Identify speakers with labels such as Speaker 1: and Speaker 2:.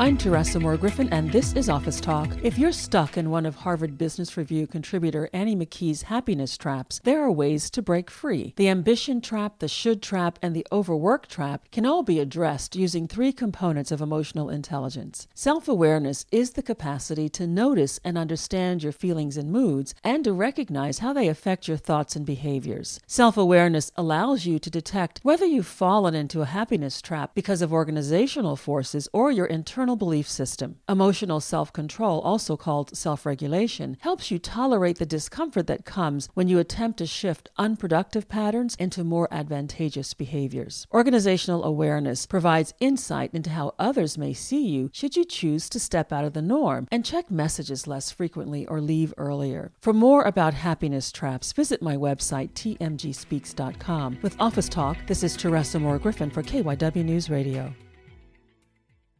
Speaker 1: I'm Teresa Moore Griffin, and this is Office Talk. If you're stuck in one of Harvard Business Review contributor Annie McKee's happiness traps, there are ways to break free. The ambition trap, the should trap, and the overwork trap can all be addressed using three components of emotional intelligence. Self awareness is the capacity to notice and understand your feelings and moods and to recognize how they affect your thoughts and behaviors. Self awareness allows you to detect whether you've fallen into a happiness trap because of organizational forces or your internal internal belief system. Emotional self control, also called self regulation, helps you tolerate the discomfort that comes when you attempt to shift unproductive patterns into more advantageous behaviors. Organizational awareness provides insight into how others may see you should you choose to step out of the norm and check messages less frequently or leave earlier. For more about happiness traps, visit my website, tmgspeaks.com. With Office Talk, this is Teresa Moore Griffin for KYW News Radio.